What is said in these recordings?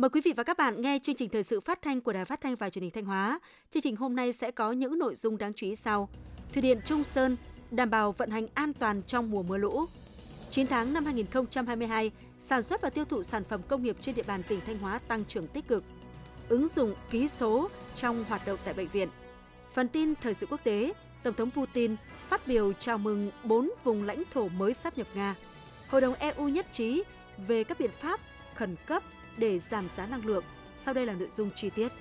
Mời quý vị và các bạn nghe chương trình thời sự phát thanh của Đài Phát thanh và Truyền hình Thanh Hóa. Chương trình hôm nay sẽ có những nội dung đáng chú ý sau. Thủy điện Trung Sơn đảm bảo vận hành an toàn trong mùa mưa lũ. 9 tháng năm 2022, sản xuất và tiêu thụ sản phẩm công nghiệp trên địa bàn tỉnh Thanh Hóa tăng trưởng tích cực. Ứng dụng ký số trong hoạt động tại bệnh viện. Phần tin thời sự quốc tế, Tổng thống Putin phát biểu chào mừng 4 vùng lãnh thổ mới sắp nhập Nga. Hội đồng EU nhất trí về các biện pháp khẩn cấp để giảm giá năng lượng. Sau đây là nội dung chi tiết.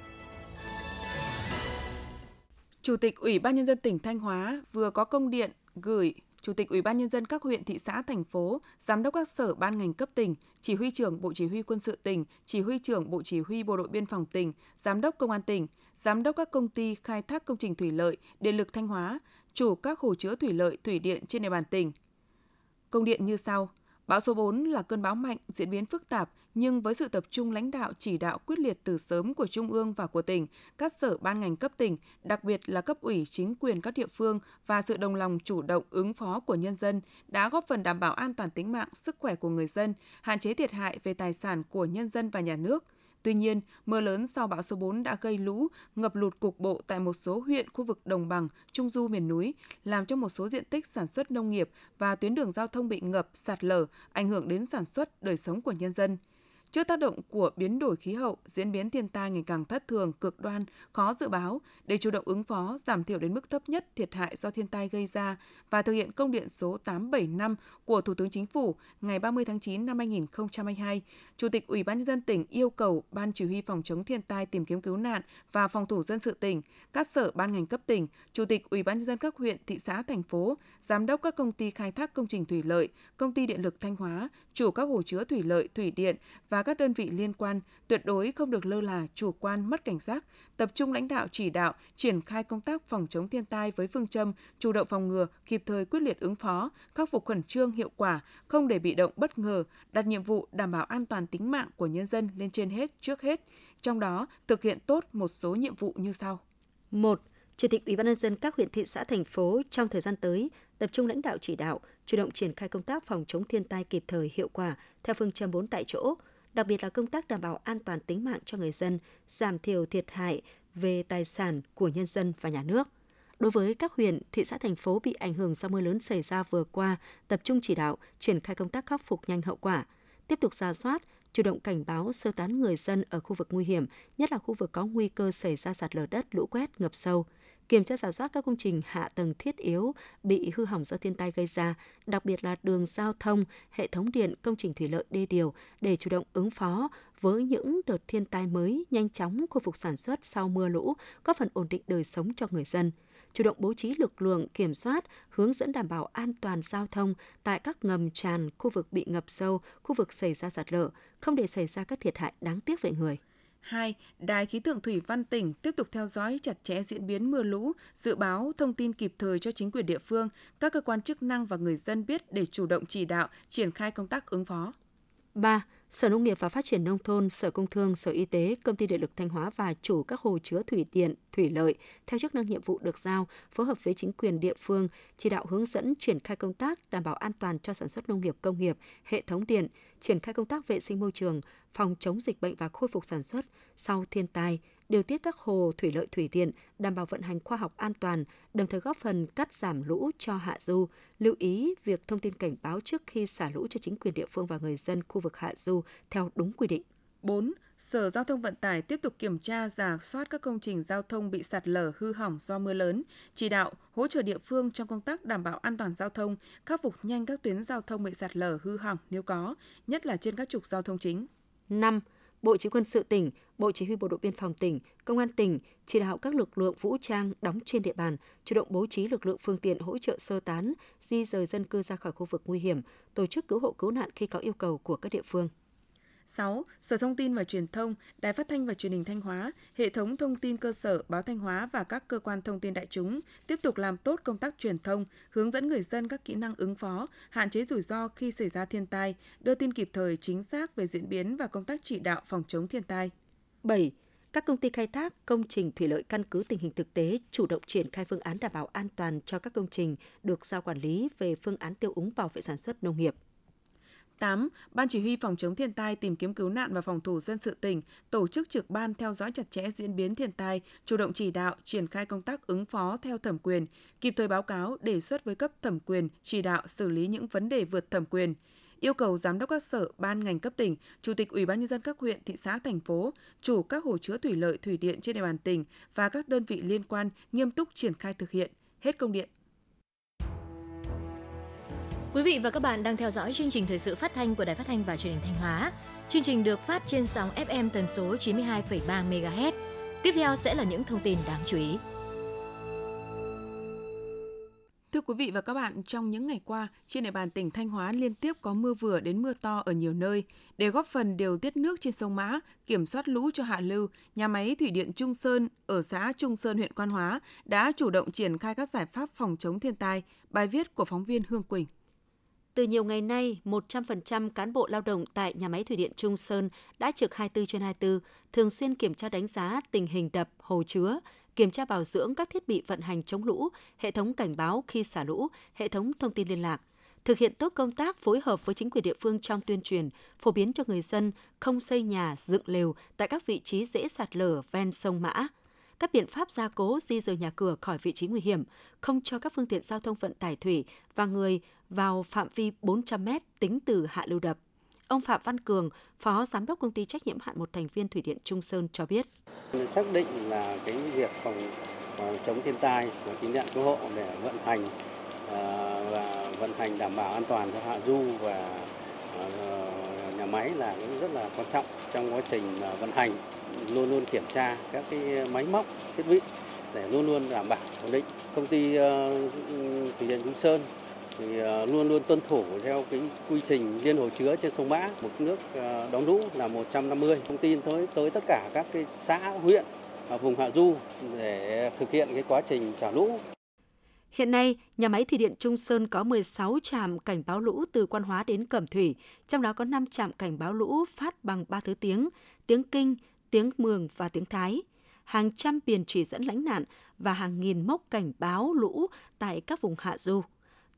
Chủ tịch Ủy ban nhân dân tỉnh Thanh Hóa vừa có công điện gửi Chủ tịch Ủy ban nhân dân các huyện, thị xã, thành phố, giám đốc các sở ban ngành cấp tỉnh, chỉ huy trưởng Bộ Chỉ huy Quân sự tỉnh, chỉ huy trưởng Bộ Chỉ huy Bộ đội biên phòng tỉnh, giám đốc công an tỉnh, giám đốc các công ty khai thác công trình thủy lợi, điện lực Thanh Hóa, chủ các hồ chứa thủy lợi, thủy điện trên địa bàn tỉnh. Công điện như sau: Bão số 4 là cơn bão mạnh, diễn biến phức tạp, nhưng với sự tập trung lãnh đạo chỉ đạo quyết liệt từ sớm của Trung ương và của tỉnh, các sở ban ngành cấp tỉnh, đặc biệt là cấp ủy chính quyền các địa phương và sự đồng lòng chủ động ứng phó của nhân dân đã góp phần đảm bảo an toàn tính mạng, sức khỏe của người dân, hạn chế thiệt hại về tài sản của nhân dân và nhà nước – Tuy nhiên, mưa lớn sau bão số 4 đã gây lũ, ngập lụt cục bộ tại một số huyện khu vực đồng bằng, trung du miền núi, làm cho một số diện tích sản xuất nông nghiệp và tuyến đường giao thông bị ngập, sạt lở, ảnh hưởng đến sản xuất, đời sống của nhân dân. Trước tác động của biến đổi khí hậu, diễn biến thiên tai ngày càng thất thường, cực đoan, khó dự báo, để chủ động ứng phó, giảm thiểu đến mức thấp nhất thiệt hại do thiên tai gây ra và thực hiện công điện số 875 của Thủ tướng Chính phủ ngày 30 tháng 9 năm 2022, Chủ tịch Ủy ban nhân dân tỉnh yêu cầu Ban chỉ huy phòng chống thiên tai tìm kiếm cứu nạn và phòng thủ dân sự tỉnh, các sở ban ngành cấp tỉnh, Chủ tịch Ủy ban nhân dân các huyện, thị xã, thành phố, giám đốc các công ty khai thác công trình thủy lợi, công ty điện lực Thanh Hóa, chủ các hồ chứa thủy lợi, thủy điện và và các đơn vị liên quan tuyệt đối không được lơ là, chủ quan, mất cảnh giác, tập trung lãnh đạo chỉ đạo, triển khai công tác phòng chống thiên tai với phương châm chủ động phòng ngừa, kịp thời quyết liệt ứng phó, khắc phục khẩn trương hiệu quả, không để bị động bất ngờ, đặt nhiệm vụ đảm bảo an toàn tính mạng của nhân dân lên trên hết trước hết, trong đó thực hiện tốt một số nhiệm vụ như sau. 1 Chủ tịch Ủy ban nhân dân các huyện thị xã thành phố trong thời gian tới tập trung lãnh đạo chỉ đạo, chủ động triển khai công tác phòng chống thiên tai kịp thời hiệu quả theo phương châm 4 tại chỗ, đặc biệt là công tác đảm bảo an toàn tính mạng cho người dân, giảm thiểu thiệt hại về tài sản của nhân dân và nhà nước. Đối với các huyện, thị xã thành phố bị ảnh hưởng do mưa lớn xảy ra vừa qua, tập trung chỉ đạo, triển khai công tác khắc phục nhanh hậu quả, tiếp tục ra soát, chủ động cảnh báo sơ tán người dân ở khu vực nguy hiểm, nhất là khu vực có nguy cơ xảy ra sạt lở đất, lũ quét, ngập sâu – kiểm tra giả soát các công trình hạ tầng thiết yếu bị hư hỏng do thiên tai gây ra, đặc biệt là đường giao thông, hệ thống điện, công trình thủy lợi đê điều để chủ động ứng phó với những đợt thiên tai mới, nhanh chóng khôi phục sản xuất sau mưa lũ, góp phần ổn định đời sống cho người dân chủ động bố trí lực lượng kiểm soát, hướng dẫn đảm bảo an toàn giao thông tại các ngầm tràn, khu vực bị ngập sâu, khu vực xảy ra sạt lở, không để xảy ra các thiệt hại đáng tiếc về người. 2. Đài khí tượng thủy văn tỉnh tiếp tục theo dõi chặt chẽ diễn biến mưa lũ, dự báo thông tin kịp thời cho chính quyền địa phương, các cơ quan chức năng và người dân biết để chủ động chỉ đạo, triển khai công tác ứng phó. 3. Sở Nông nghiệp và Phát triển Nông thôn, Sở Công Thương, Sở Y tế, Công ty Điện lực Thanh Hóa và chủ các hồ chứa thủy điện, thủy lợi theo chức năng nhiệm vụ được giao, phối hợp với chính quyền địa phương, chỉ đạo hướng dẫn triển khai công tác đảm bảo an toàn cho sản xuất nông nghiệp công nghiệp, hệ thống điện, triển khai công tác vệ sinh môi trường, phòng chống dịch bệnh và khôi phục sản xuất sau thiên tai, điều tiết các hồ thủy lợi thủy điện, đảm bảo vận hành khoa học an toàn, đồng thời góp phần cắt giảm lũ cho hạ du, lưu ý việc thông tin cảnh báo trước khi xả lũ cho chính quyền địa phương và người dân khu vực hạ du theo đúng quy định. 4. Sở Giao thông Vận tải tiếp tục kiểm tra, giả soát các công trình giao thông bị sạt lở hư hỏng do mưa lớn, chỉ đạo hỗ trợ địa phương trong công tác đảm bảo an toàn giao thông, khắc phục nhanh các tuyến giao thông bị sạt lở hư hỏng nếu có, nhất là trên các trục giao thông chính. 5. Bộ Chỉ quân sự tỉnh, Bộ Chỉ huy Bộ đội Biên phòng tỉnh, Công an tỉnh chỉ đạo các lực lượng vũ trang đóng trên địa bàn chủ động bố trí lực lượng phương tiện hỗ trợ sơ tán, di rời dân cư ra khỏi khu vực nguy hiểm, tổ chức cứu hộ cứu nạn khi có yêu cầu của các địa phương. 6. Sở Thông tin và Truyền thông, Đài Phát thanh và Truyền hình Thanh Hóa, hệ thống thông tin cơ sở Báo Thanh Hóa và các cơ quan thông tin đại chúng tiếp tục làm tốt công tác truyền thông, hướng dẫn người dân các kỹ năng ứng phó, hạn chế rủi ro khi xảy ra thiên tai, đưa tin kịp thời chính xác về diễn biến và công tác chỉ đạo phòng chống thiên tai. 7 các công ty khai thác công trình thủy lợi căn cứ tình hình thực tế chủ động triển khai phương án đảm bảo an toàn cho các công trình được giao quản lý về phương án tiêu úng bảo vệ sản xuất nông nghiệp. 8. Ban chỉ huy phòng chống thiên tai, tìm kiếm cứu nạn và phòng thủ dân sự tỉnh tổ chức trực ban theo dõi chặt chẽ diễn biến thiên tai, chủ động chỉ đạo, triển khai công tác ứng phó theo thẩm quyền, kịp thời báo cáo, đề xuất với cấp thẩm quyền, chỉ đạo xử lý những vấn đề vượt thẩm quyền yêu cầu giám đốc các sở, ban ngành cấp tỉnh, chủ tịch ủy ban nhân dân các huyện, thị xã, thành phố, chủ các hồ chứa thủy lợi, thủy điện trên địa bàn tỉnh và các đơn vị liên quan nghiêm túc triển khai thực hiện. Hết công điện. Quý vị và các bạn đang theo dõi chương trình thời sự phát thanh của Đài Phát thanh và Truyền hình Thanh Hóa. Chương trình được phát trên sóng FM tần số 92,3 MHz. Tiếp theo sẽ là những thông tin đáng chú ý. Thưa quý vị và các bạn, trong những ngày qua, trên địa bàn tỉnh Thanh Hóa liên tiếp có mưa vừa đến mưa to ở nhiều nơi. Để góp phần điều tiết nước trên sông Mã, kiểm soát lũ cho hạ lưu, nhà máy thủy điện Trung Sơn ở xã Trung Sơn huyện Quan Hóa đã chủ động triển khai các giải pháp phòng chống thiên tai. Bài viết của phóng viên Hương Quỳnh. Từ nhiều ngày nay, 100% cán bộ lao động tại nhà máy thủy điện Trung Sơn đã trực 24 trên 24, thường xuyên kiểm tra đánh giá tình hình đập, hồ chứa, kiểm tra bảo dưỡng các thiết bị vận hành chống lũ, hệ thống cảnh báo khi xả lũ, hệ thống thông tin liên lạc, thực hiện tốt công tác phối hợp với chính quyền địa phương trong tuyên truyền, phổ biến cho người dân không xây nhà, dựng lều tại các vị trí dễ sạt lở ven sông Mã, các biện pháp gia cố di rời nhà cửa khỏi vị trí nguy hiểm, không cho các phương tiện giao thông vận tải thủy và người vào phạm vi 400 m tính từ hạ lưu đập. Ông Phạm Văn Cường, Phó Giám đốc Công ty trách nhiệm hạn một thành viên Thủy điện Trung Sơn cho biết. Xác định là cái việc phòng ờ, chống thiên tai và cứu nạn cứu hộ để vận hành ờ, và vận hành đảm bảo an toàn cho hạ du và ờ, nhà máy là rất là quan trọng trong quá trình vận hành luôn luôn kiểm tra các cái máy móc thiết bị để luôn luôn đảm bảo ổn định công ty ờ, thủy điện Trung Sơn thì ờ, luôn luôn tuân thủ theo cái quy trình liên hồ chứa trên sông Mã, mực nước ờ, đóng đón lũ là 150. Thông tin tới tới tất cả các cái xã, huyện và vùng hạ du để thực hiện cái quá trình trả lũ. Hiện nay, nhà máy thủy điện Trung Sơn có 16 trạm cảnh báo lũ từ Quan Hóa đến Cẩm Thủy, trong đó có 5 trạm cảnh báo lũ phát bằng 3 thứ tiếng, tiếng Kinh, tiếng Mường và tiếng Thái. Hàng trăm biển chỉ dẫn lánh nạn và hàng nghìn mốc cảnh báo lũ tại các vùng hạ du.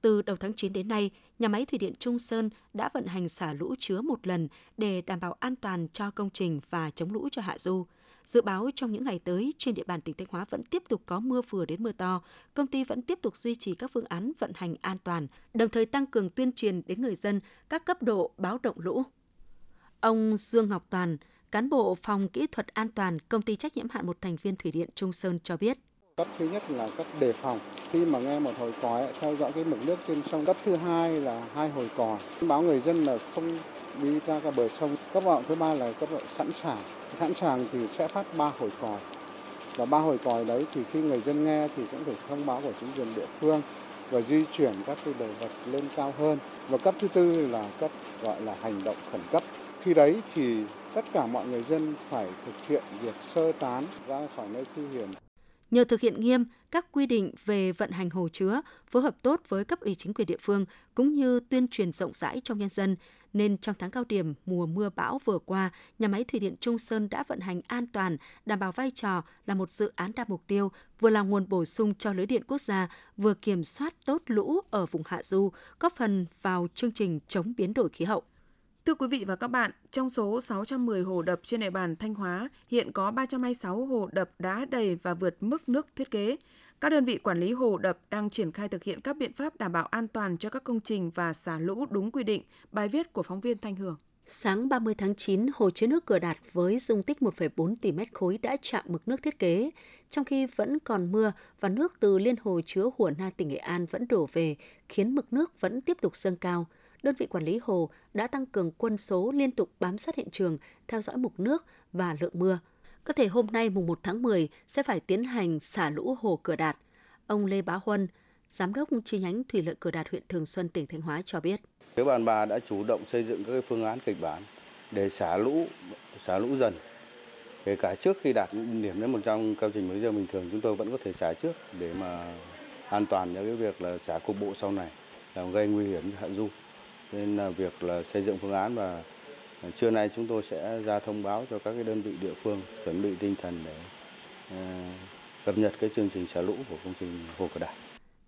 Từ đầu tháng 9 đến nay, nhà máy thủy điện Trung Sơn đã vận hành xả lũ chứa một lần để đảm bảo an toàn cho công trình và chống lũ cho hạ du. Dự báo trong những ngày tới, trên địa bàn tỉnh Thanh Hóa vẫn tiếp tục có mưa vừa đến mưa to. Công ty vẫn tiếp tục duy trì các phương án vận hành an toàn, đồng thời tăng cường tuyên truyền đến người dân các cấp độ báo động lũ. Ông Dương Ngọc Toàn, cán bộ phòng kỹ thuật an toàn, công ty trách nhiệm hạn một thành viên thủy điện Trung Sơn cho biết. Cấp thứ nhất là cấp đề phòng. Khi mà nghe một hồi còi, theo dõi cái mực nước trên sông. Cấp thứ hai là hai hồi còi. Báo người dân là không đi ra cả bờ sông. Cấp vọng thứ ba là cấp độ sẵn sàng. Sẵn sàng thì sẽ phát ba hồi còi. Và ba hồi còi đấy thì khi người dân nghe thì cũng phải thông báo của chính quyền địa phương và di chuyển các cái đồ vật lên cao hơn. Và cấp thứ tư là cấp gọi là hành động khẩn cấp. Khi đấy thì tất cả mọi người dân phải thực hiện việc sơ tán ra khỏi nơi nguy hiểm. Nhờ thực hiện nghiêm các quy định về vận hành hồ chứa, phối hợp tốt với cấp ủy chính quyền địa phương cũng như tuyên truyền rộng rãi trong nhân dân, nên trong tháng cao điểm mùa mưa bão vừa qua, nhà máy thủy điện Trung Sơn đã vận hành an toàn, đảm bảo vai trò là một dự án đa mục tiêu, vừa là nguồn bổ sung cho lưới điện quốc gia, vừa kiểm soát tốt lũ ở vùng hạ du, góp phần vào chương trình chống biến đổi khí hậu. Thưa quý vị và các bạn, trong số 610 hồ đập trên địa bàn Thanh Hóa, hiện có 326 hồ đập đã đầy và vượt mức nước thiết kế. Các đơn vị quản lý hồ đập đang triển khai thực hiện các biện pháp đảm bảo an toàn cho các công trình và xả lũ đúng quy định. Bài viết của phóng viên Thanh Hưởng. Sáng 30 tháng 9, hồ chứa nước Cửa Đạt với dung tích 1,4 tỷ mét khối đã chạm mực nước thiết kế. Trong khi vẫn còn mưa và nước từ liên hồ chứa Hùa Na tỉnh Nghệ An vẫn đổ về, khiến mực nước vẫn tiếp tục dâng cao – đơn vị quản lý hồ đã tăng cường quân số liên tục bám sát hiện trường, theo dõi mực nước và lượng mưa. Có thể hôm nay mùng 1 tháng 10 sẽ phải tiến hành xả lũ hồ Cửa Đạt. Ông Lê Bá Huân, Giám đốc chi nhánh Thủy lợi Cửa Đạt huyện Thường Xuân, tỉnh Thanh Hóa cho biết. Phía bàn bà đã chủ động xây dựng các phương án kịch bản để xả lũ, xả lũ dần. Kể cả trước khi đạt điểm đến 100 cao trình mới giờ bình thường chúng tôi vẫn có thể xả trước để mà an toàn cho cái việc là xả cục bộ sau này làm gây nguy hiểm cho hạ du nên là việc là xây dựng phương án và trưa nay chúng tôi sẽ ra thông báo cho các cái đơn vị địa phương chuẩn bị tinh thần để uh, cập nhật cái chương trình xả lũ của công trình Hồ Cửa Đại.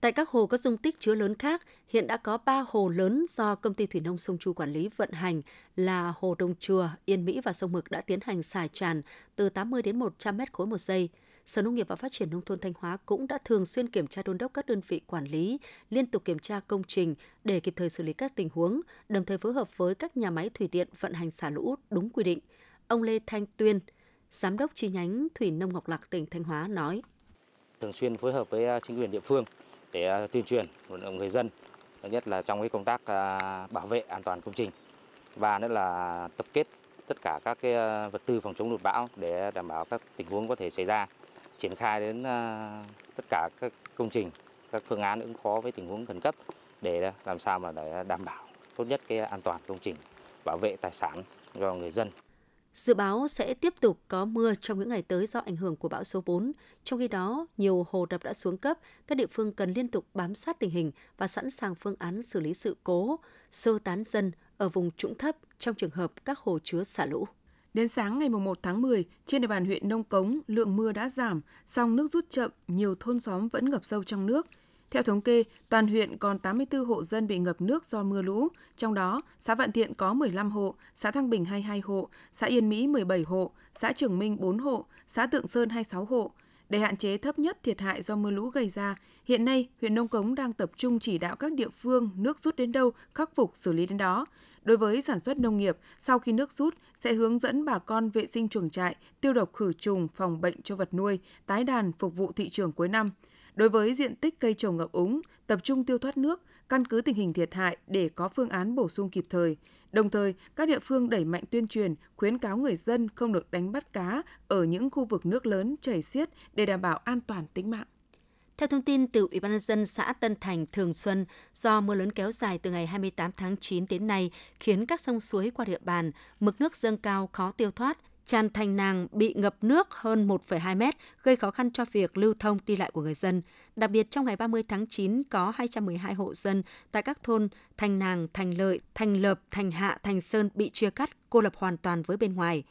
Tại các hồ có dung tích chứa lớn khác, hiện đã có 3 hồ lớn do Công ty Thủy nông Sông Chu quản lý vận hành là Hồ Đông Chùa, Yên Mỹ và Sông Mực đã tiến hành xả tràn từ 80 đến 100 mét khối một giây. Sở Nông nghiệp và Phát triển Nông thôn Thanh Hóa cũng đã thường xuyên kiểm tra đôn đốc các đơn vị quản lý, liên tục kiểm tra công trình để kịp thời xử lý các tình huống, đồng thời phối hợp với các nhà máy thủy điện vận hành xả lũ đúng quy định. Ông Lê Thanh Tuyên, Giám đốc chi nhánh Thủy Nông Ngọc Lặc tỉnh Thanh Hóa nói. Thường xuyên phối hợp với à, chính quyền địa phương để à, tuyên truyền vận động người dân, nhất là trong cái công tác à, bảo vệ an toàn công trình. Và nữa là tập kết tất cả các cái vật tư phòng chống lụt bão để đảm bảo các tình huống có thể xảy ra triển khai đến ờ, tất cả các công trình, các phương án ứng phó với tình huống khẩn cấp để làm sao mà để đảm bảo tốt nhất cái an toàn công trình, bảo vệ tài sản cho người dân. Dự báo sẽ tiếp tục có mưa trong những ngày tới do ảnh hưởng của bão số 4. Trong khi đó, nhiều hồ đập đã xuống cấp, các địa phương cần liên tục bám sát tình hình và sẵn sàng phương án xử lý sự cố, sơ tán dân ở vùng trũng thấp trong trường hợp các hồ chứa xả lũ. Đến sáng ngày 1 tháng 10, trên địa bàn huyện Nông Cống, lượng mưa đã giảm, song nước rút chậm, nhiều thôn xóm vẫn ngập sâu trong nước. Theo thống kê, toàn huyện còn 84 hộ dân bị ngập nước do mưa lũ, trong đó xã Vạn Thiện có 15 hộ, xã Thăng Bình 22 hộ, xã Yên Mỹ 17 hộ, xã Trường Minh 4 hộ, xã Tượng Sơn 26 hộ. Để hạn chế thấp nhất thiệt hại do mưa lũ gây ra, hiện nay huyện Nông Cống đang tập trung chỉ đạo các địa phương nước rút đến đâu khắc phục xử lý đến đó. Đối với sản xuất nông nghiệp, sau khi nước rút sẽ hướng dẫn bà con vệ sinh chuồng trại, tiêu độc khử trùng, phòng bệnh cho vật nuôi, tái đàn phục vụ thị trường cuối năm. Đối với diện tích cây trồng ngập úng, tập trung tiêu thoát nước, căn cứ tình hình thiệt hại để có phương án bổ sung kịp thời. Đồng thời, các địa phương đẩy mạnh tuyên truyền, khuyến cáo người dân không được đánh bắt cá ở những khu vực nước lớn chảy xiết để đảm bảo an toàn tính mạng. Theo thông tin từ Ủy ban nhân dân xã Tân Thành Thường Xuân, do mưa lớn kéo dài từ ngày 28 tháng 9 đến nay khiến các sông suối qua địa bàn mực nước dâng cao khó tiêu thoát, tràn thành nàng bị ngập nước hơn 1,2 mét, gây khó khăn cho việc lưu thông đi lại của người dân. Đặc biệt trong ngày 30 tháng 9 có 212 hộ dân tại các thôn Thành Nàng, Thành Lợi, Thành Lập, Thành Hạ, Thành Sơn bị chia cắt, cô lập hoàn toàn với bên ngoài.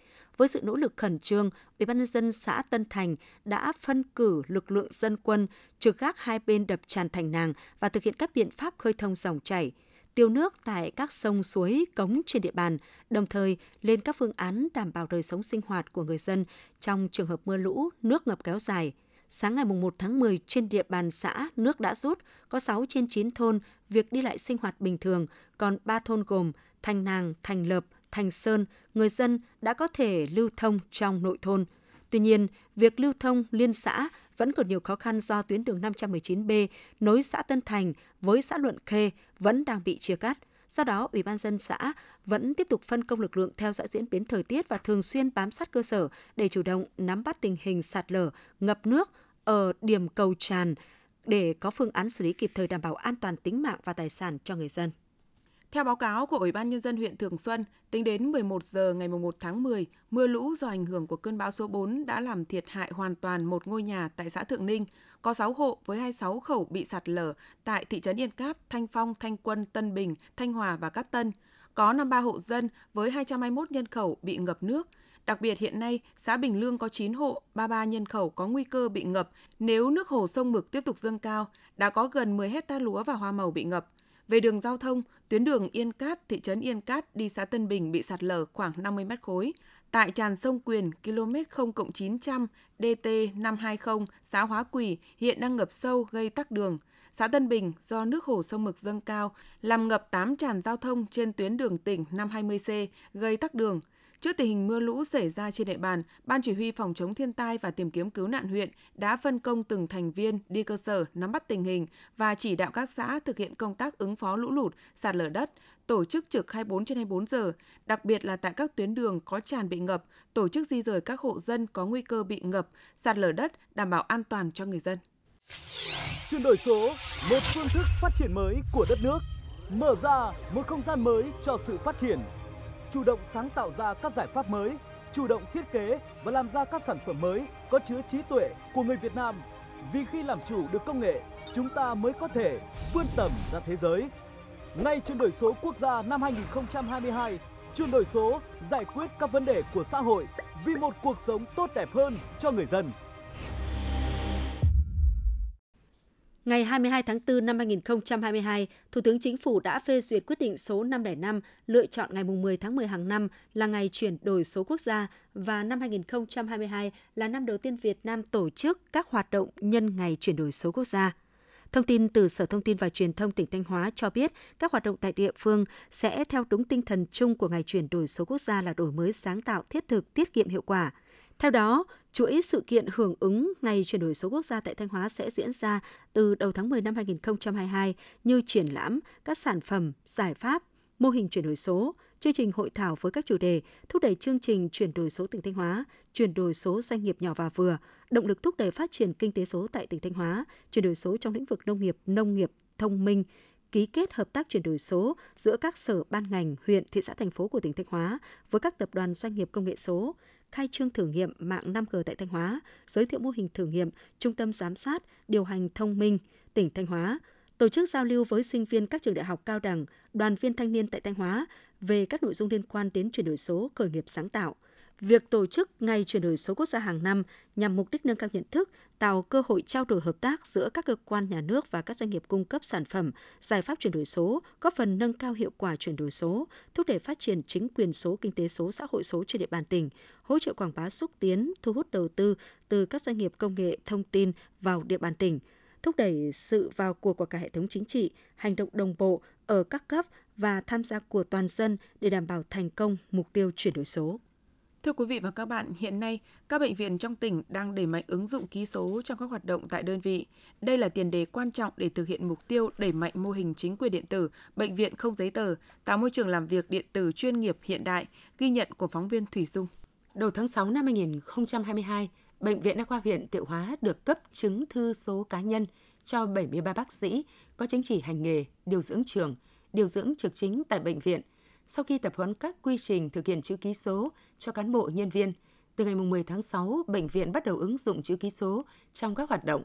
Với sự nỗ lực khẩn trương, Ủy ban nhân dân xã Tân Thành đã phân cử lực lượng dân quân trực gác hai bên đập tràn Thành Nàng và thực hiện các biện pháp khơi thông dòng chảy tiêu nước tại các sông suối, cống trên địa bàn, đồng thời lên các phương án đảm bảo đời sống sinh hoạt của người dân trong trường hợp mưa lũ, nước ngập kéo dài. Sáng ngày 1 tháng 10, trên địa bàn xã, nước đã rút, có 6 trên 9 thôn việc đi lại sinh hoạt bình thường, còn 3 thôn gồm Thành Nàng, Thành Lập, Thành Sơn, người dân đã có thể lưu thông trong nội thôn. Tuy nhiên, việc lưu thông liên xã vẫn còn nhiều khó khăn do tuyến đường 519B nối xã Tân Thành với xã Luận Khê vẫn đang bị chia cắt. Do đó, Ủy ban dân xã vẫn tiếp tục phân công lực lượng theo dõi diễn biến thời tiết và thường xuyên bám sát cơ sở để chủ động nắm bắt tình hình sạt lở, ngập nước ở điểm cầu tràn để có phương án xử lý kịp thời đảm bảo an toàn tính mạng và tài sản cho người dân. Theo báo cáo của Ủy ban Nhân dân huyện Thường Xuân, tính đến 11 giờ ngày 1 tháng 10, mưa lũ do ảnh hưởng của cơn bão số 4 đã làm thiệt hại hoàn toàn một ngôi nhà tại xã Thượng Ninh, có 6 hộ với 26 khẩu bị sạt lở tại thị trấn Yên Cát, Thanh Phong, Thanh Quân, Tân Bình, Thanh Hòa và Cát Tân. Có 53 hộ dân với 221 nhân khẩu bị ngập nước. Đặc biệt hiện nay, xã Bình Lương có 9 hộ, 33 nhân khẩu có nguy cơ bị ngập nếu nước hồ sông Mực tiếp tục dâng cao. Đã có gần 10 hecta lúa và hoa màu bị ngập. Về đường giao thông, tuyến đường Yên Cát, thị trấn Yên Cát đi xã Tân Bình bị sạt lở khoảng 50 mét khối. Tại tràn sông Quyền, km 0 900, DT 520, xã Hóa Quỳ hiện đang ngập sâu gây tắc đường. Xã Tân Bình do nước hồ sông Mực dâng cao, làm ngập 8 tràn giao thông trên tuyến đường tỉnh 520C, gây tắc đường. Trước tình hình mưa lũ xảy ra trên địa bàn, Ban Chỉ huy Phòng chống thiên tai và tìm kiếm cứu nạn huyện đã phân công từng thành viên đi cơ sở nắm bắt tình hình và chỉ đạo các xã thực hiện công tác ứng phó lũ lụt, sạt lở đất, tổ chức trực 24 trên 24 giờ, đặc biệt là tại các tuyến đường có tràn bị ngập, tổ chức di rời các hộ dân có nguy cơ bị ngập, sạt lở đất, đảm bảo an toàn cho người dân. Chuyển đổi số, một phương thức phát triển mới của đất nước, mở ra một không gian mới cho sự phát triển chủ động sáng tạo ra các giải pháp mới, chủ động thiết kế và làm ra các sản phẩm mới có chứa trí tuệ của người Việt Nam. Vì khi làm chủ được công nghệ, chúng ta mới có thể vươn tầm ra thế giới. Ngay chuyển đổi số quốc gia năm 2022, chuyển đổi số giải quyết các vấn đề của xã hội vì một cuộc sống tốt đẹp hơn cho người dân. Ngày 22 tháng 4 năm 2022, Thủ tướng Chính phủ đã phê duyệt quyết định số 505 lựa chọn ngày 10 tháng 10 hàng năm là ngày chuyển đổi số quốc gia và năm 2022 là năm đầu tiên Việt Nam tổ chức các hoạt động nhân ngày chuyển đổi số quốc gia. Thông tin từ Sở Thông tin và Truyền thông tỉnh Thanh Hóa cho biết các hoạt động tại địa phương sẽ theo đúng tinh thần chung của ngày chuyển đổi số quốc gia là đổi mới sáng tạo, thiết thực, tiết kiệm hiệu quả. Theo đó, chuỗi sự kiện hưởng ứng ngày chuyển đổi số quốc gia tại Thanh Hóa sẽ diễn ra từ đầu tháng 10 năm 2022 như triển lãm các sản phẩm, giải pháp, mô hình chuyển đổi số, chương trình hội thảo với các chủ đề thúc đẩy chương trình chuyển đổi số tỉnh Thanh Hóa, chuyển đổi số doanh nghiệp nhỏ và vừa, động lực thúc đẩy phát triển kinh tế số tại tỉnh Thanh Hóa, chuyển đổi số trong lĩnh vực nông nghiệp, nông nghiệp thông minh, ký kết hợp tác chuyển đổi số giữa các sở ban ngành, huyện, thị xã thành phố của tỉnh Thanh Hóa với các tập đoàn doanh nghiệp công nghệ số, khai trương thử nghiệm mạng 5G tại Thanh Hóa, giới thiệu mô hình thử nghiệm trung tâm giám sát, điều hành thông minh tỉnh Thanh Hóa, tổ chức giao lưu với sinh viên các trường đại học cao đẳng, đoàn viên thanh niên tại Thanh Hóa về các nội dung liên quan đến chuyển đổi số, khởi nghiệp sáng tạo. Việc tổ chức ngày chuyển đổi số quốc gia hàng năm nhằm mục đích nâng cao nhận thức, tạo cơ hội trao đổi hợp tác giữa các cơ quan nhà nước và các doanh nghiệp cung cấp sản phẩm, giải pháp chuyển đổi số, góp phần nâng cao hiệu quả chuyển đổi số, thúc đẩy phát triển chính quyền số, kinh tế số, xã hội số trên địa bàn tỉnh, hỗ trợ quảng bá xúc tiến, thu hút đầu tư từ các doanh nghiệp công nghệ thông tin vào địa bàn tỉnh, thúc đẩy sự vào cuộc của cả hệ thống chính trị, hành động đồng bộ ở các cấp và tham gia của toàn dân để đảm bảo thành công mục tiêu chuyển đổi số. Thưa quý vị và các bạn, hiện nay các bệnh viện trong tỉnh đang đẩy mạnh ứng dụng ký số trong các hoạt động tại đơn vị. Đây là tiền đề quan trọng để thực hiện mục tiêu đẩy mạnh mô hình chính quyền điện tử, bệnh viện không giấy tờ, tạo môi trường làm việc điện tử chuyên nghiệp hiện đại, ghi nhận của phóng viên Thủy Dung. Đầu tháng 6 năm 2022, Bệnh viện Đa khoa huyện Tiệu Hóa được cấp chứng thư số cá nhân cho 73 bác sĩ có chứng chỉ hành nghề, điều dưỡng trường, điều dưỡng trực chính tại bệnh viện. Sau khi tập huấn các quy trình thực hiện chữ ký số cho cán bộ nhân viên, từ ngày 10 tháng 6, bệnh viện bắt đầu ứng dụng chữ ký số trong các hoạt động.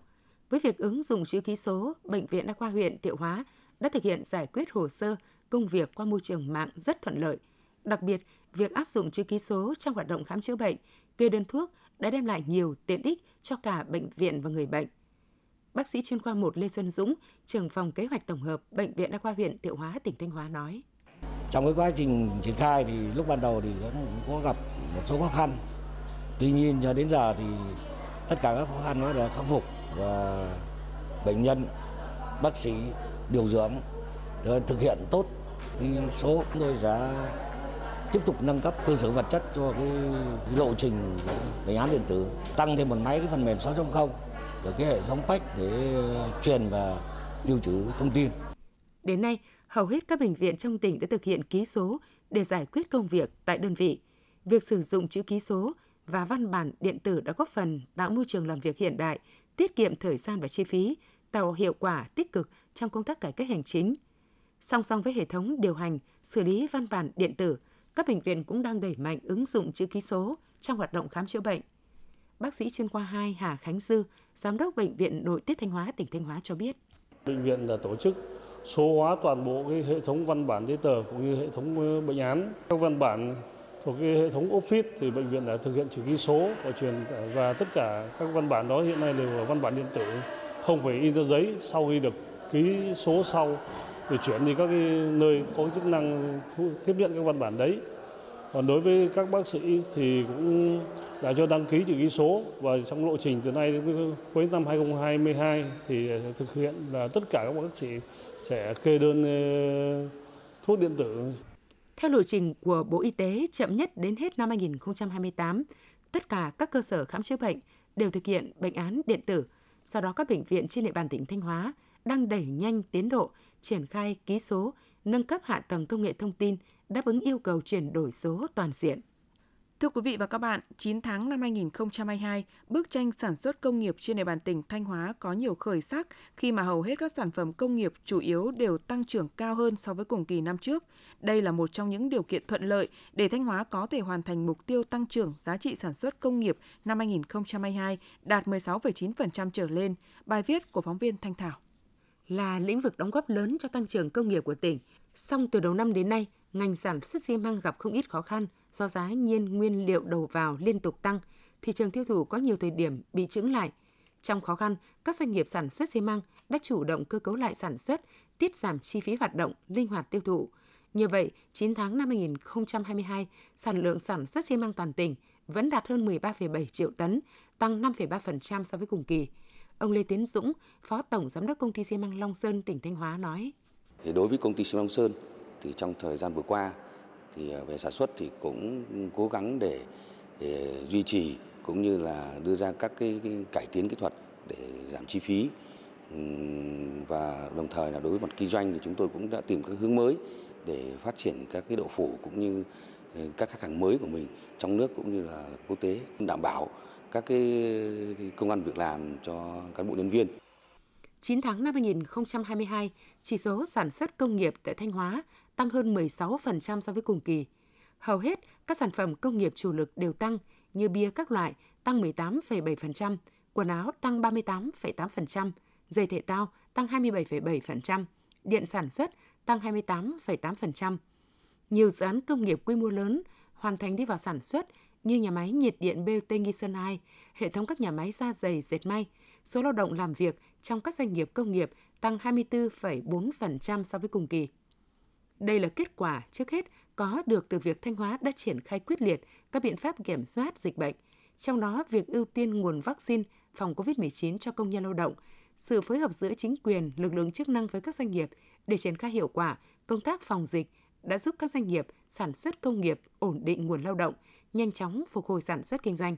Với việc ứng dụng chữ ký số, Bệnh viện Đa khoa huyện Thiệu Hóa đã thực hiện giải quyết hồ sơ, công việc qua môi trường mạng rất thuận lợi. Đặc biệt, việc áp dụng chữ ký số trong hoạt động khám chữa bệnh, kê đơn thuốc đã đem lại nhiều tiện ích cho cả bệnh viện và người bệnh. Bác sĩ chuyên khoa 1 Lê Xuân Dũng, trưởng phòng kế hoạch tổng hợp Bệnh viện Đa khoa huyện Thiệu Hóa, tỉnh Thanh Hóa nói. Trong cái quá trình triển khai thì lúc ban đầu thì cũng có gặp một số khó khăn. Tuy nhiên cho đến giờ thì tất cả các khó khăn đó đã khắc phục và bệnh nhân, bác sĩ, điều dưỡng thực hiện tốt thì số chúng tôi đã tiếp tục nâng cấp cơ sở vật chất cho cái, cái lộ trình bệnh án điện tử tăng thêm một máy cái phần mềm 6.0 rồi cái hệ thống PAC để truyền và lưu trữ thông tin. Đến nay, hầu hết các bệnh viện trong tỉnh đã thực hiện ký số để giải quyết công việc tại đơn vị. Việc sử dụng chữ ký số và văn bản điện tử đã góp phần tạo môi trường làm việc hiện đại, tiết kiệm thời gian và chi phí, tạo hiệu quả tích cực trong công tác cải cách hành chính. Song song với hệ thống điều hành, xử lý văn bản điện tử, các bệnh viện cũng đang đẩy mạnh ứng dụng chữ ký số trong hoạt động khám chữa bệnh. Bác sĩ chuyên khoa 2 Hà Khánh Dư, Giám đốc Bệnh viện Nội tiết Thanh Hóa, tỉnh Thanh Hóa cho biết. Bệnh viện đã tổ chức số hóa toàn bộ cái hệ thống văn bản giấy tờ cũng như hệ thống ờ, bệnh án. Các văn bản thuộc cái hệ thống Office thì bệnh viện đã thực hiện chữ ký số và truyền và tất cả các văn bản đó hiện nay đều là văn bản điện tử, không phải in ra giấy sau khi được ký số sau để chuyển đi các cái nơi có chức năng tiếp nhận các văn bản đấy. Còn đối với các bác sĩ thì cũng đã cho đăng ký chữ ký số và trong lộ trình từ nay đến cuối năm 2022 thì thực hiện là tất cả các bác sĩ sẽ kê đơn ờ, thuốc điện tử. Theo lộ trình của Bộ Y tế, chậm nhất đến hết năm 2028, tất cả các cơ sở khám chữa bệnh đều thực hiện bệnh án điện tử. Sau đó các bệnh viện trên địa bàn tỉnh Thanh Hóa đang đẩy nhanh tiến độ triển khai ký số, nâng cấp hạ tầng công nghệ thông tin đáp ứng yêu cầu chuyển đổi số toàn diện. Thưa quý vị và các bạn, 9 tháng năm 2022, bức tranh sản xuất công nghiệp trên địa bàn tỉnh Thanh Hóa có nhiều khởi sắc khi mà hầu hết các sản phẩm công nghiệp chủ yếu đều tăng trưởng cao hơn so với cùng kỳ năm trước. Đây là một trong những điều kiện thuận lợi để Thanh Hóa có thể hoàn thành mục tiêu tăng trưởng giá trị sản xuất công nghiệp năm 2022 đạt 16,9% trở lên. Bài viết của phóng viên Thanh Thảo. Là lĩnh vực đóng góp lớn cho tăng trưởng công nghiệp của tỉnh, song từ đầu năm đến nay, ngành sản xuất xi măng gặp không ít khó khăn do giá nhiên nguyên liệu đầu vào liên tục tăng, thị trường tiêu thụ có nhiều thời điểm bị chững lại. Trong khó khăn, các doanh nghiệp sản xuất xi măng đã chủ động cơ cấu lại sản xuất, tiết giảm chi phí hoạt động, linh hoạt tiêu thụ. Như vậy, 9 tháng năm 2022, sản lượng sản xuất xi măng toàn tỉnh vẫn đạt hơn 13,7 triệu tấn, tăng 5,3% so với cùng kỳ. Ông Lê Tiến Dũng, Phó Tổng Giám đốc Công ty xi măng Long Sơn, tỉnh Thanh Hóa nói. Thì đối với công ty xi măng Long Sơn, thì trong thời gian vừa qua, thì à, về sản xuất thì cũng cố gắng để, để duy trì cũng như là đưa ra các cái, cái cải tiến kỹ thuật để giảm chi phí và đồng thời là đối với mặt kinh doanh thì chúng tôi cũng đã tìm các hướng mới để phát triển các cái độ phủ cũng như ờ, các khách hàng mới của mình trong nước cũng như là quốc tế đảm bảo các cái công an việc làm cho cán bộ nhân viên. 9 tháng năm 2022, chỉ số sản xuất công nghiệp tại Thanh Hóa tăng hơn 16% so với cùng kỳ. Hầu hết các sản phẩm công nghiệp chủ lực đều tăng như bia các loại tăng 18,7%, quần áo tăng 38,8%, giày thể thao tăng 27,7%, điện sản xuất tăng 28,8%. Nhiều dự án công nghiệp quy mô lớn hoàn thành đi vào sản xuất như nhà máy nhiệt điện BOT Nghi Sơn 2, hệ thống các nhà máy da dày dệt may, số lao động làm việc trong các doanh nghiệp công nghiệp tăng 24,4% so với cùng kỳ. Đây là kết quả trước hết có được từ việc Thanh Hóa đã triển khai quyết liệt các biện pháp kiểm soát dịch bệnh, trong đó việc ưu tiên nguồn vaccine phòng COVID-19 cho công nhân lao động, sự phối hợp giữa chính quyền, lực lượng chức năng với các doanh nghiệp để triển khai hiệu quả công tác phòng dịch đã giúp các doanh nghiệp sản xuất công nghiệp ổn định nguồn lao động, nhanh chóng phục hồi sản xuất kinh doanh.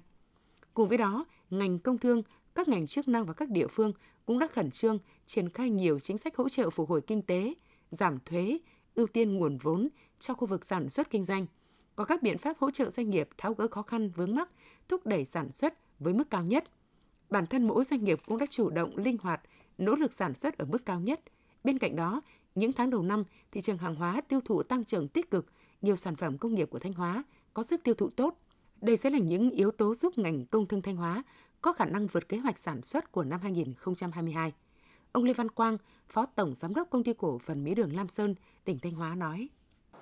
Cùng với đó, ngành công thương, các ngành chức năng và các địa phương cũng đã khẩn trương triển khai nhiều chính sách hỗ trợ phục hồi kinh tế, giảm thuế, ưu tiên nguồn vốn cho khu vực sản xuất kinh doanh, có các biện pháp hỗ trợ doanh nghiệp tháo gỡ khó khăn vướng mắc, thúc đẩy sản xuất với mức cao nhất. Bản thân mỗi doanh nghiệp cũng đã chủ động linh hoạt, nỗ lực sản xuất ở mức cao nhất. Bên cạnh đó, những tháng đầu năm, thị trường hàng hóa tiêu thụ tăng trưởng tích cực, nhiều sản phẩm công nghiệp của Thanh Hóa có sức tiêu thụ tốt. Đây sẽ là những yếu tố giúp ngành công thương Thanh Hóa có khả năng vượt kế hoạch sản xuất của năm 2022. Ông Lê Văn Quang, Phó Tổng Giám đốc Công ty Cổ phần Mía đường Lam Sơn, tỉnh Thanh Hóa nói.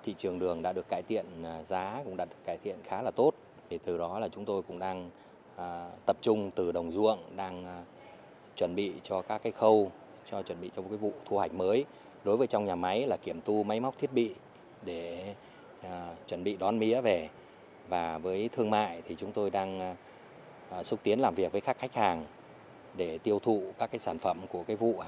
Thị trường đường đã được cải thiện, à, giá cũng đã được cải thiện khá là tốt. Thì từ đó là chúng tôi cũng đang à, tập trung từ đồng ruộng, đang à, chuẩn bị cho các cái khâu, cho chuẩn bị cho một cái vụ thu hoạch mới. Đối với trong nhà máy là kiểm tu máy móc thiết bị để à, chuẩn bị đón mía về. Và với thương mại thì chúng tôi đang à, à xúc tiến làm việc với các khách hàng để tiêu thụ các cái sản phẩm của cái vụ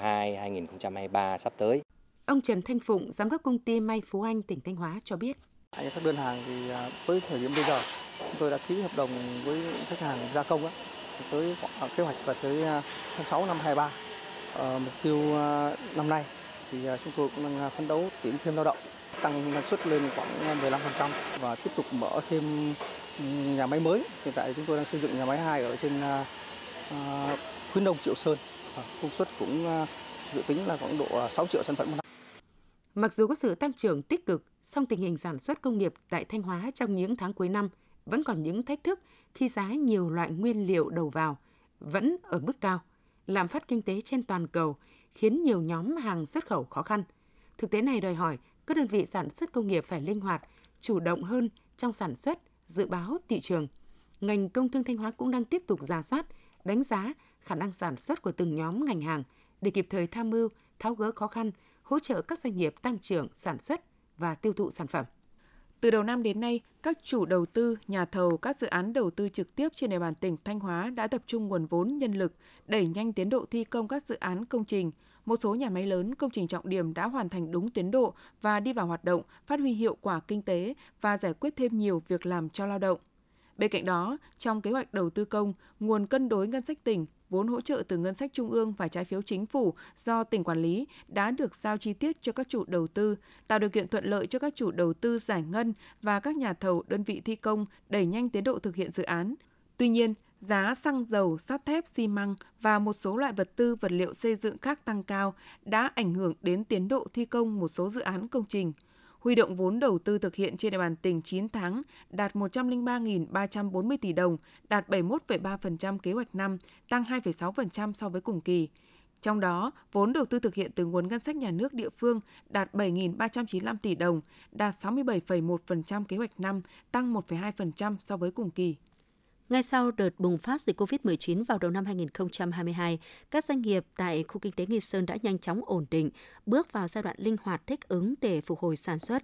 2022-2023 sắp tới. Ông Trần Thanh Phụng, giám đốc công ty May Phú Anh tỉnh Thanh Hóa cho biết. Các đơn hàng thì à, với thời điểm bây giờ chúng tôi đã ký hợp đồng với khách hàng gia công đó, tới à, kế hoạch là tới à, tháng 6 năm 23. Ờ, mục tiêu năm nay thì chúng tôi cũng đang phấn đấu tuyển thêm lao động tăng năng suất lên khoảng 15% và tiếp tục mở thêm nhà máy mới. Hiện tại chúng tôi đang xây dựng nhà máy 2 ở trên Ờ, khuyến nông Triệu Sơn. Ờ, công suất cũng ờ, dự tính là khoảng độ 6 triệu sản phẩm một năm. Mặc dù có sự tăng trưởng tích cực, song tình hình sản xuất công nghiệp tại Thanh Hóa trong những tháng cuối năm vẫn còn những thách thức khi giá nhiều loại nguyên liệu đầu vào vẫn ở mức cao, làm phát kinh tế trên toàn cầu khiến nhiều nhóm hàng xuất khẩu khó khăn. Thực tế này đòi hỏi các đơn vị sản xuất công nghiệp phải linh hoạt, chủ động hơn trong sản xuất, dự báo thị trường. Ngành công thương Thanh Hóa cũng đang tiếp tục giả soát, đánh giá khả năng sản xuất của từng nhóm ngành hàng để kịp thời tham mưu, tháo gỡ khó khăn, hỗ trợ các doanh nghiệp tăng trưởng sản xuất và tiêu thụ sản phẩm. Từ đầu năm đến nay, các chủ đầu tư, nhà thầu, các dự án đầu tư trực tiếp trên địa bàn tỉnh Thanh Hóa đã tập trung nguồn vốn nhân lực, đẩy nhanh tiến độ thi công các dự án công trình. Một số nhà máy lớn, công trình trọng điểm đã hoàn thành đúng tiến độ và đi vào hoạt động, phát huy hiệu quả kinh tế và giải quyết thêm nhiều việc làm cho lao động. Bên cạnh đó, trong kế hoạch đầu tư công, nguồn cân đối ngân sách tỉnh, vốn hỗ trợ từ ngân sách trung ương và trái phiếu chính phủ do tỉnh quản lý đã được giao chi tiết cho các chủ đầu tư, tạo điều kiện thuận lợi cho các chủ đầu tư giải ngân và các nhà thầu đơn vị thi công đẩy nhanh tiến độ thực hiện dự án. Tuy nhiên, giá xăng dầu, sắt thép, xi măng và một số loại vật tư vật liệu xây dựng khác tăng cao đã ảnh hưởng đến tiến độ thi công một số dự án công trình – huy động vốn đầu tư thực hiện trên địa bàn tỉnh 9 tháng đạt 103.340 tỷ đồng, đạt 71,3% kế hoạch năm, tăng 2,6% so với cùng kỳ. Trong đó, vốn đầu tư thực hiện từ nguồn ngân sách nhà nước địa phương đạt 7.395 tỷ đồng, đạt 67,1% kế hoạch năm, tăng 1,2% so với cùng kỳ. Ngay sau đợt bùng phát dịch COVID-19 vào đầu năm 2022, các doanh nghiệp tại khu kinh tế Nghi Sơn đã nhanh chóng ổn định, bước vào giai đoạn linh hoạt thích ứng để phục hồi sản xuất.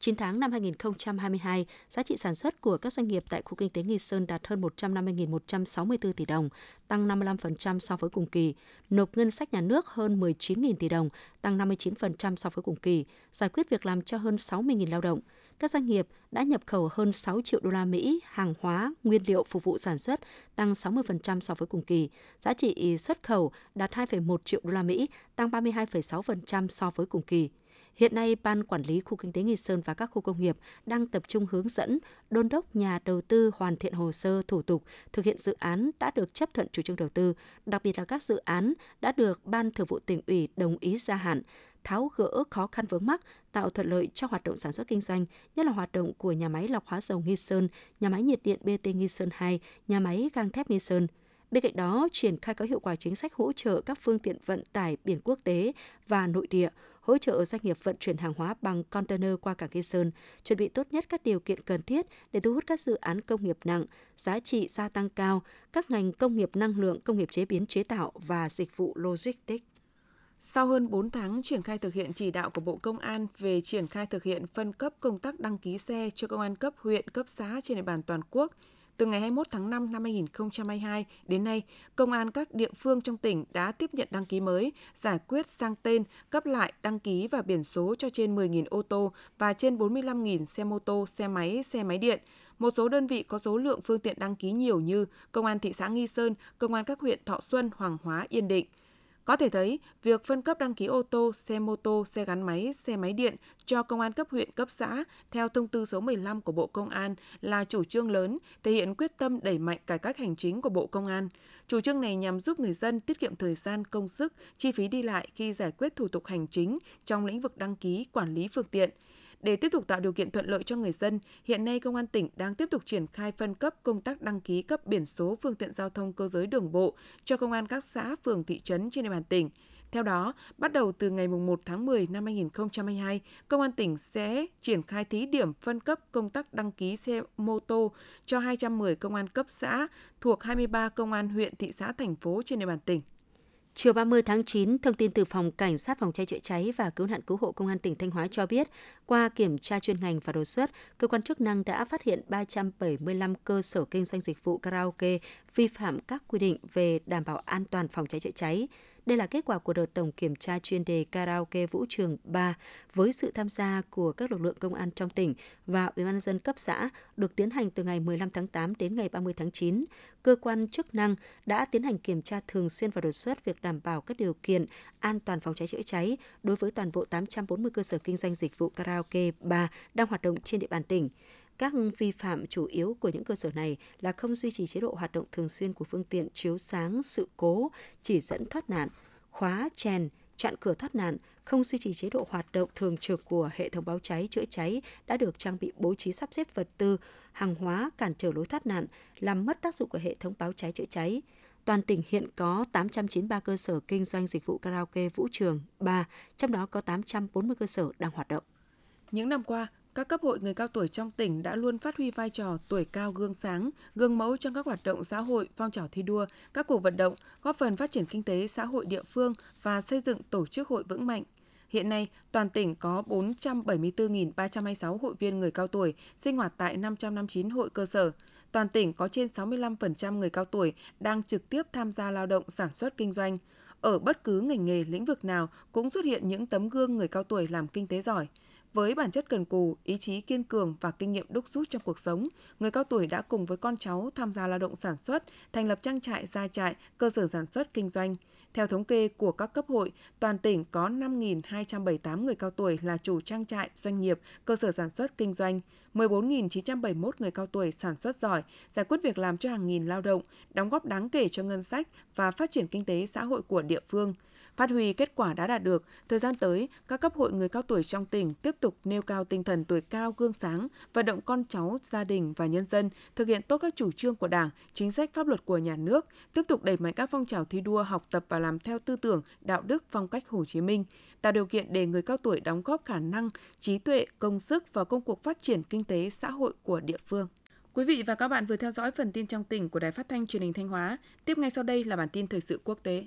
9 tháng năm 2022, giá trị sản xuất của các doanh nghiệp tại khu kinh tế Nghi Sơn đạt hơn 150.164 tỷ đồng, tăng 55% so với cùng kỳ, nộp ngân sách nhà nước hơn 19.000 tỷ đồng, tăng 59% so với cùng kỳ, giải quyết việc làm cho hơn 60.000 lao động. Các doanh nghiệp đã nhập khẩu hơn 6 triệu đô la Mỹ hàng hóa, nguyên liệu phục vụ sản xuất, tăng 60% so với cùng kỳ. Giá trị xuất khẩu đạt 2,1 triệu đô la Mỹ, tăng 32,6% so với cùng kỳ. Hiện nay, Ban Quản lý Khu Kinh tế Nghi Sơn và các khu công nghiệp đang tập trung hướng dẫn, đôn đốc nhà đầu tư hoàn thiện hồ sơ, thủ tục, thực hiện dự án đã được chấp thuận chủ trương đầu tư, đặc biệt là các dự án đã được Ban Thường vụ tỉnh ủy đồng ý gia hạn, tháo gỡ khó khăn vướng mắc, tạo thuận lợi cho hoạt động sản xuất kinh doanh, nhất là hoạt động của nhà máy lọc hóa dầu Nghi Sơn, nhà máy nhiệt điện BT Nghi Sơn 2, nhà máy gang thép Nghi Sơn. Bên cạnh đó, triển khai có hiệu quả chính sách hỗ trợ các phương tiện vận tải biển quốc tế và nội địa, hỗ trợ doanh nghiệp vận chuyển hàng hóa bằng container qua cảng Nghi Sơn, chuẩn bị tốt nhất các điều kiện cần thiết để thu hút các dự án công nghiệp nặng, giá trị gia tăng cao, các ngành công nghiệp năng lượng, công nghiệp chế biến chế tạo và dịch vụ logistics. Sau hơn 4 tháng triển khai thực hiện chỉ đạo của Bộ Công an về triển khai thực hiện phân cấp công tác đăng ký xe cho công an cấp huyện, cấp xã trên địa bàn toàn quốc, từ ngày 21 tháng 5 năm 2022 đến nay, công an các địa phương trong tỉnh đã tiếp nhận đăng ký mới, giải quyết sang tên, cấp lại đăng ký và biển số cho trên 10.000 ô tô và trên 45.000 xe mô tô, xe máy, xe máy điện. Một số đơn vị có số lượng phương tiện đăng ký nhiều như Công an thị xã Nghi Sơn, Công an các huyện Thọ Xuân, Hoàng Hóa, Yên Định – có thể thấy, việc phân cấp đăng ký ô tô, xe mô tô, xe gắn máy, xe máy điện cho công an cấp huyện, cấp xã theo thông tư số 15 của Bộ Công an là chủ trương lớn, thể hiện quyết tâm đẩy mạnh cải cách hành chính của Bộ Công an. Chủ trương này nhằm giúp người dân tiết kiệm thời gian, công sức, chi phí đi lại khi giải quyết thủ tục hành chính trong lĩnh vực đăng ký, quản lý phương tiện – để tiếp tục tạo điều kiện thuận lợi cho người dân, hiện nay Công an tỉnh đang tiếp tục triển khai phân cấp công tác đăng ký cấp biển số phương tiện giao thông cơ giới đường bộ cho công an các xã, phường, thị trấn trên địa bàn tỉnh. Theo đó, bắt đầu từ ngày 1 tháng 10 năm 2022, Công an tỉnh sẽ triển khai thí điểm phân cấp công tác đăng ký xe mô tô cho 210 công an cấp xã thuộc 23 công an huyện, thị xã, thành phố trên địa bàn tỉnh. Chiều 30 tháng 9, thông tin từ Phòng Cảnh sát Phòng cháy chữa cháy và Cứu nạn Cứu hộ Công an tỉnh Thanh Hóa cho biết, qua kiểm tra chuyên ngành và đột xuất, cơ quan chức năng đã phát hiện 375 cơ sở kinh doanh dịch vụ karaoke vi phạm các quy định về đảm bảo an toàn phòng cháy chữa cháy. Đây là kết quả của đợt tổng kiểm tra chuyên đề karaoke Vũ Trường 3 với sự tham gia của các lực lượng công an trong tỉnh và Ủy ban dân cấp xã được tiến hành từ ngày 15 tháng 8 đến ngày 30 tháng 9. Cơ quan chức năng đã tiến hành kiểm tra thường xuyên và đột xuất việc đảm bảo các điều kiện an toàn phòng cháy chữa cháy đối với toàn bộ 840 cơ sở kinh doanh dịch vụ karaoke 3 đang hoạt động trên địa bàn tỉnh. Các vi phạm chủ yếu của những cơ sở này là không duy trì chế độ hoạt động thường xuyên của phương tiện chiếu sáng, sự cố, chỉ dẫn thoát nạn, khóa, chèn, chặn cửa thoát nạn, không duy trì chế độ hoạt động thường trực của hệ thống báo cháy chữa cháy đã được trang bị bố trí sắp xếp vật tư, hàng hóa cản trở lối thoát nạn, làm mất tác dụng của hệ thống báo cháy chữa cháy. Toàn tỉnh hiện có 893 cơ sở kinh doanh dịch vụ karaoke vũ trường 3, trong đó có 840 cơ sở đang hoạt động. Những năm qua, các cấp hội người cao tuổi trong tỉnh đã luôn phát huy vai trò tuổi cao gương sáng, gương mẫu trong các hoạt động xã hội, phong trào thi đua, các cuộc vận động, góp phần phát triển kinh tế xã hội địa phương và xây dựng tổ chức hội vững mạnh. Hiện nay, toàn tỉnh có 474.326 hội viên người cao tuổi sinh hoạt tại 559 hội cơ sở. Toàn tỉnh có trên 65% người cao tuổi đang trực tiếp tham gia lao động sản xuất kinh doanh. Ở bất cứ ngành nghề lĩnh vực nào cũng xuất hiện những tấm gương người cao tuổi làm kinh tế giỏi – với bản chất cần cù, ý chí kiên cường và kinh nghiệm đúc rút trong cuộc sống, người cao tuổi đã cùng với con cháu tham gia lao động sản xuất, thành lập trang trại, gia trại, cơ sở sản xuất kinh doanh. Theo thống kê của các cấp hội, toàn tỉnh có 5.278 người cao tuổi là chủ trang trại, doanh nghiệp, cơ sở sản xuất kinh doanh, 14.971 người cao tuổi sản xuất giỏi, giải quyết việc làm cho hàng nghìn lao động, đóng góp đáng kể cho ngân sách và phát triển kinh tế xã hội của địa phương – Phát huy kết quả đã đạt được, thời gian tới, các cấp hội người cao tuổi trong tỉnh tiếp tục nêu cao tinh thần tuổi cao gương sáng, vận động con cháu, gia đình và nhân dân thực hiện tốt các chủ trương của Đảng, chính sách pháp luật của nhà nước, tiếp tục đẩy mạnh các phong trào thi đua học tập và làm theo tư tưởng, đạo đức, phong cách Hồ Chí Minh, tạo điều kiện để người cao tuổi đóng góp khả năng, trí tuệ, công sức vào công cuộc phát triển kinh tế xã hội của địa phương. Quý vị và các bạn vừa theo dõi phần tin trong tỉnh của Đài Phát thanh Truyền hình Thanh Hóa. Tiếp ngay sau đây là bản tin thời sự quốc tế.